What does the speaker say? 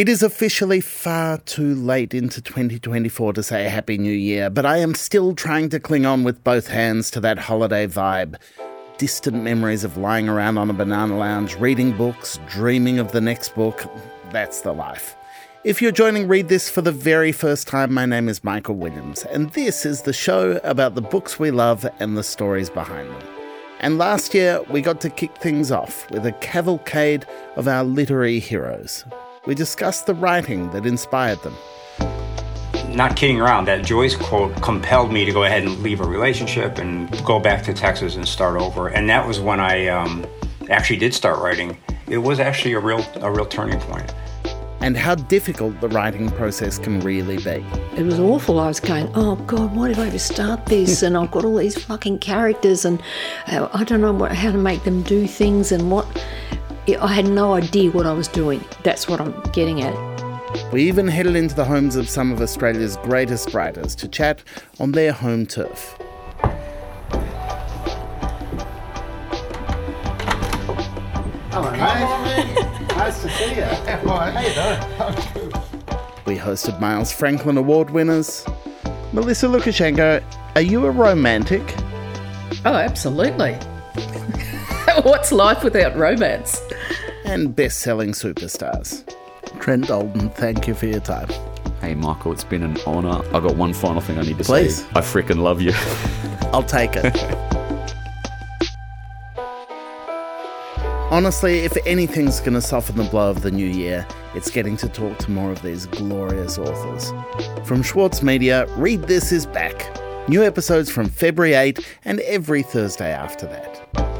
It is officially far too late into 2024 to say Happy New Year, but I am still trying to cling on with both hands to that holiday vibe. Distant memories of lying around on a banana lounge, reading books, dreaming of the next book. That's the life. If you're joining Read This for the very first time, my name is Michael Williams, and this is the show about the books we love and the stories behind them. And last year, we got to kick things off with a cavalcade of our literary heroes. We discussed the writing that inspired them. Not kidding around, that Joyce quote compelled me to go ahead and leave a relationship and go back to Texas and start over. And that was when I um, actually did start writing. It was actually a real, a real turning point. point and how difficult the writing process can really be. It was awful. I was going, oh God, why did I ever start this? and I've got all these fucking characters, and uh, I don't know what, how to make them do things, and what. I had no idea what I was doing. That's what I'm getting at. We even headed into the homes of some of Australia's greatest writers to chat on their home turf. Hello, mate. Nice to see you. How you doing? We hosted Miles Franklin Award winners. Melissa Lucashenko, are you a romantic? Oh, absolutely. What's life without romance? And best selling superstars. Trent Dalton, thank you for your time. Hey, Michael, it's been an honour. I've got one final thing I need to Please. say. I freaking love you. I'll take it. Honestly, if anything's going to soften the blow of the new year, it's getting to talk to more of these glorious authors. From Schwartz Media, Read This is back. New episodes from February 8 and every Thursday after that.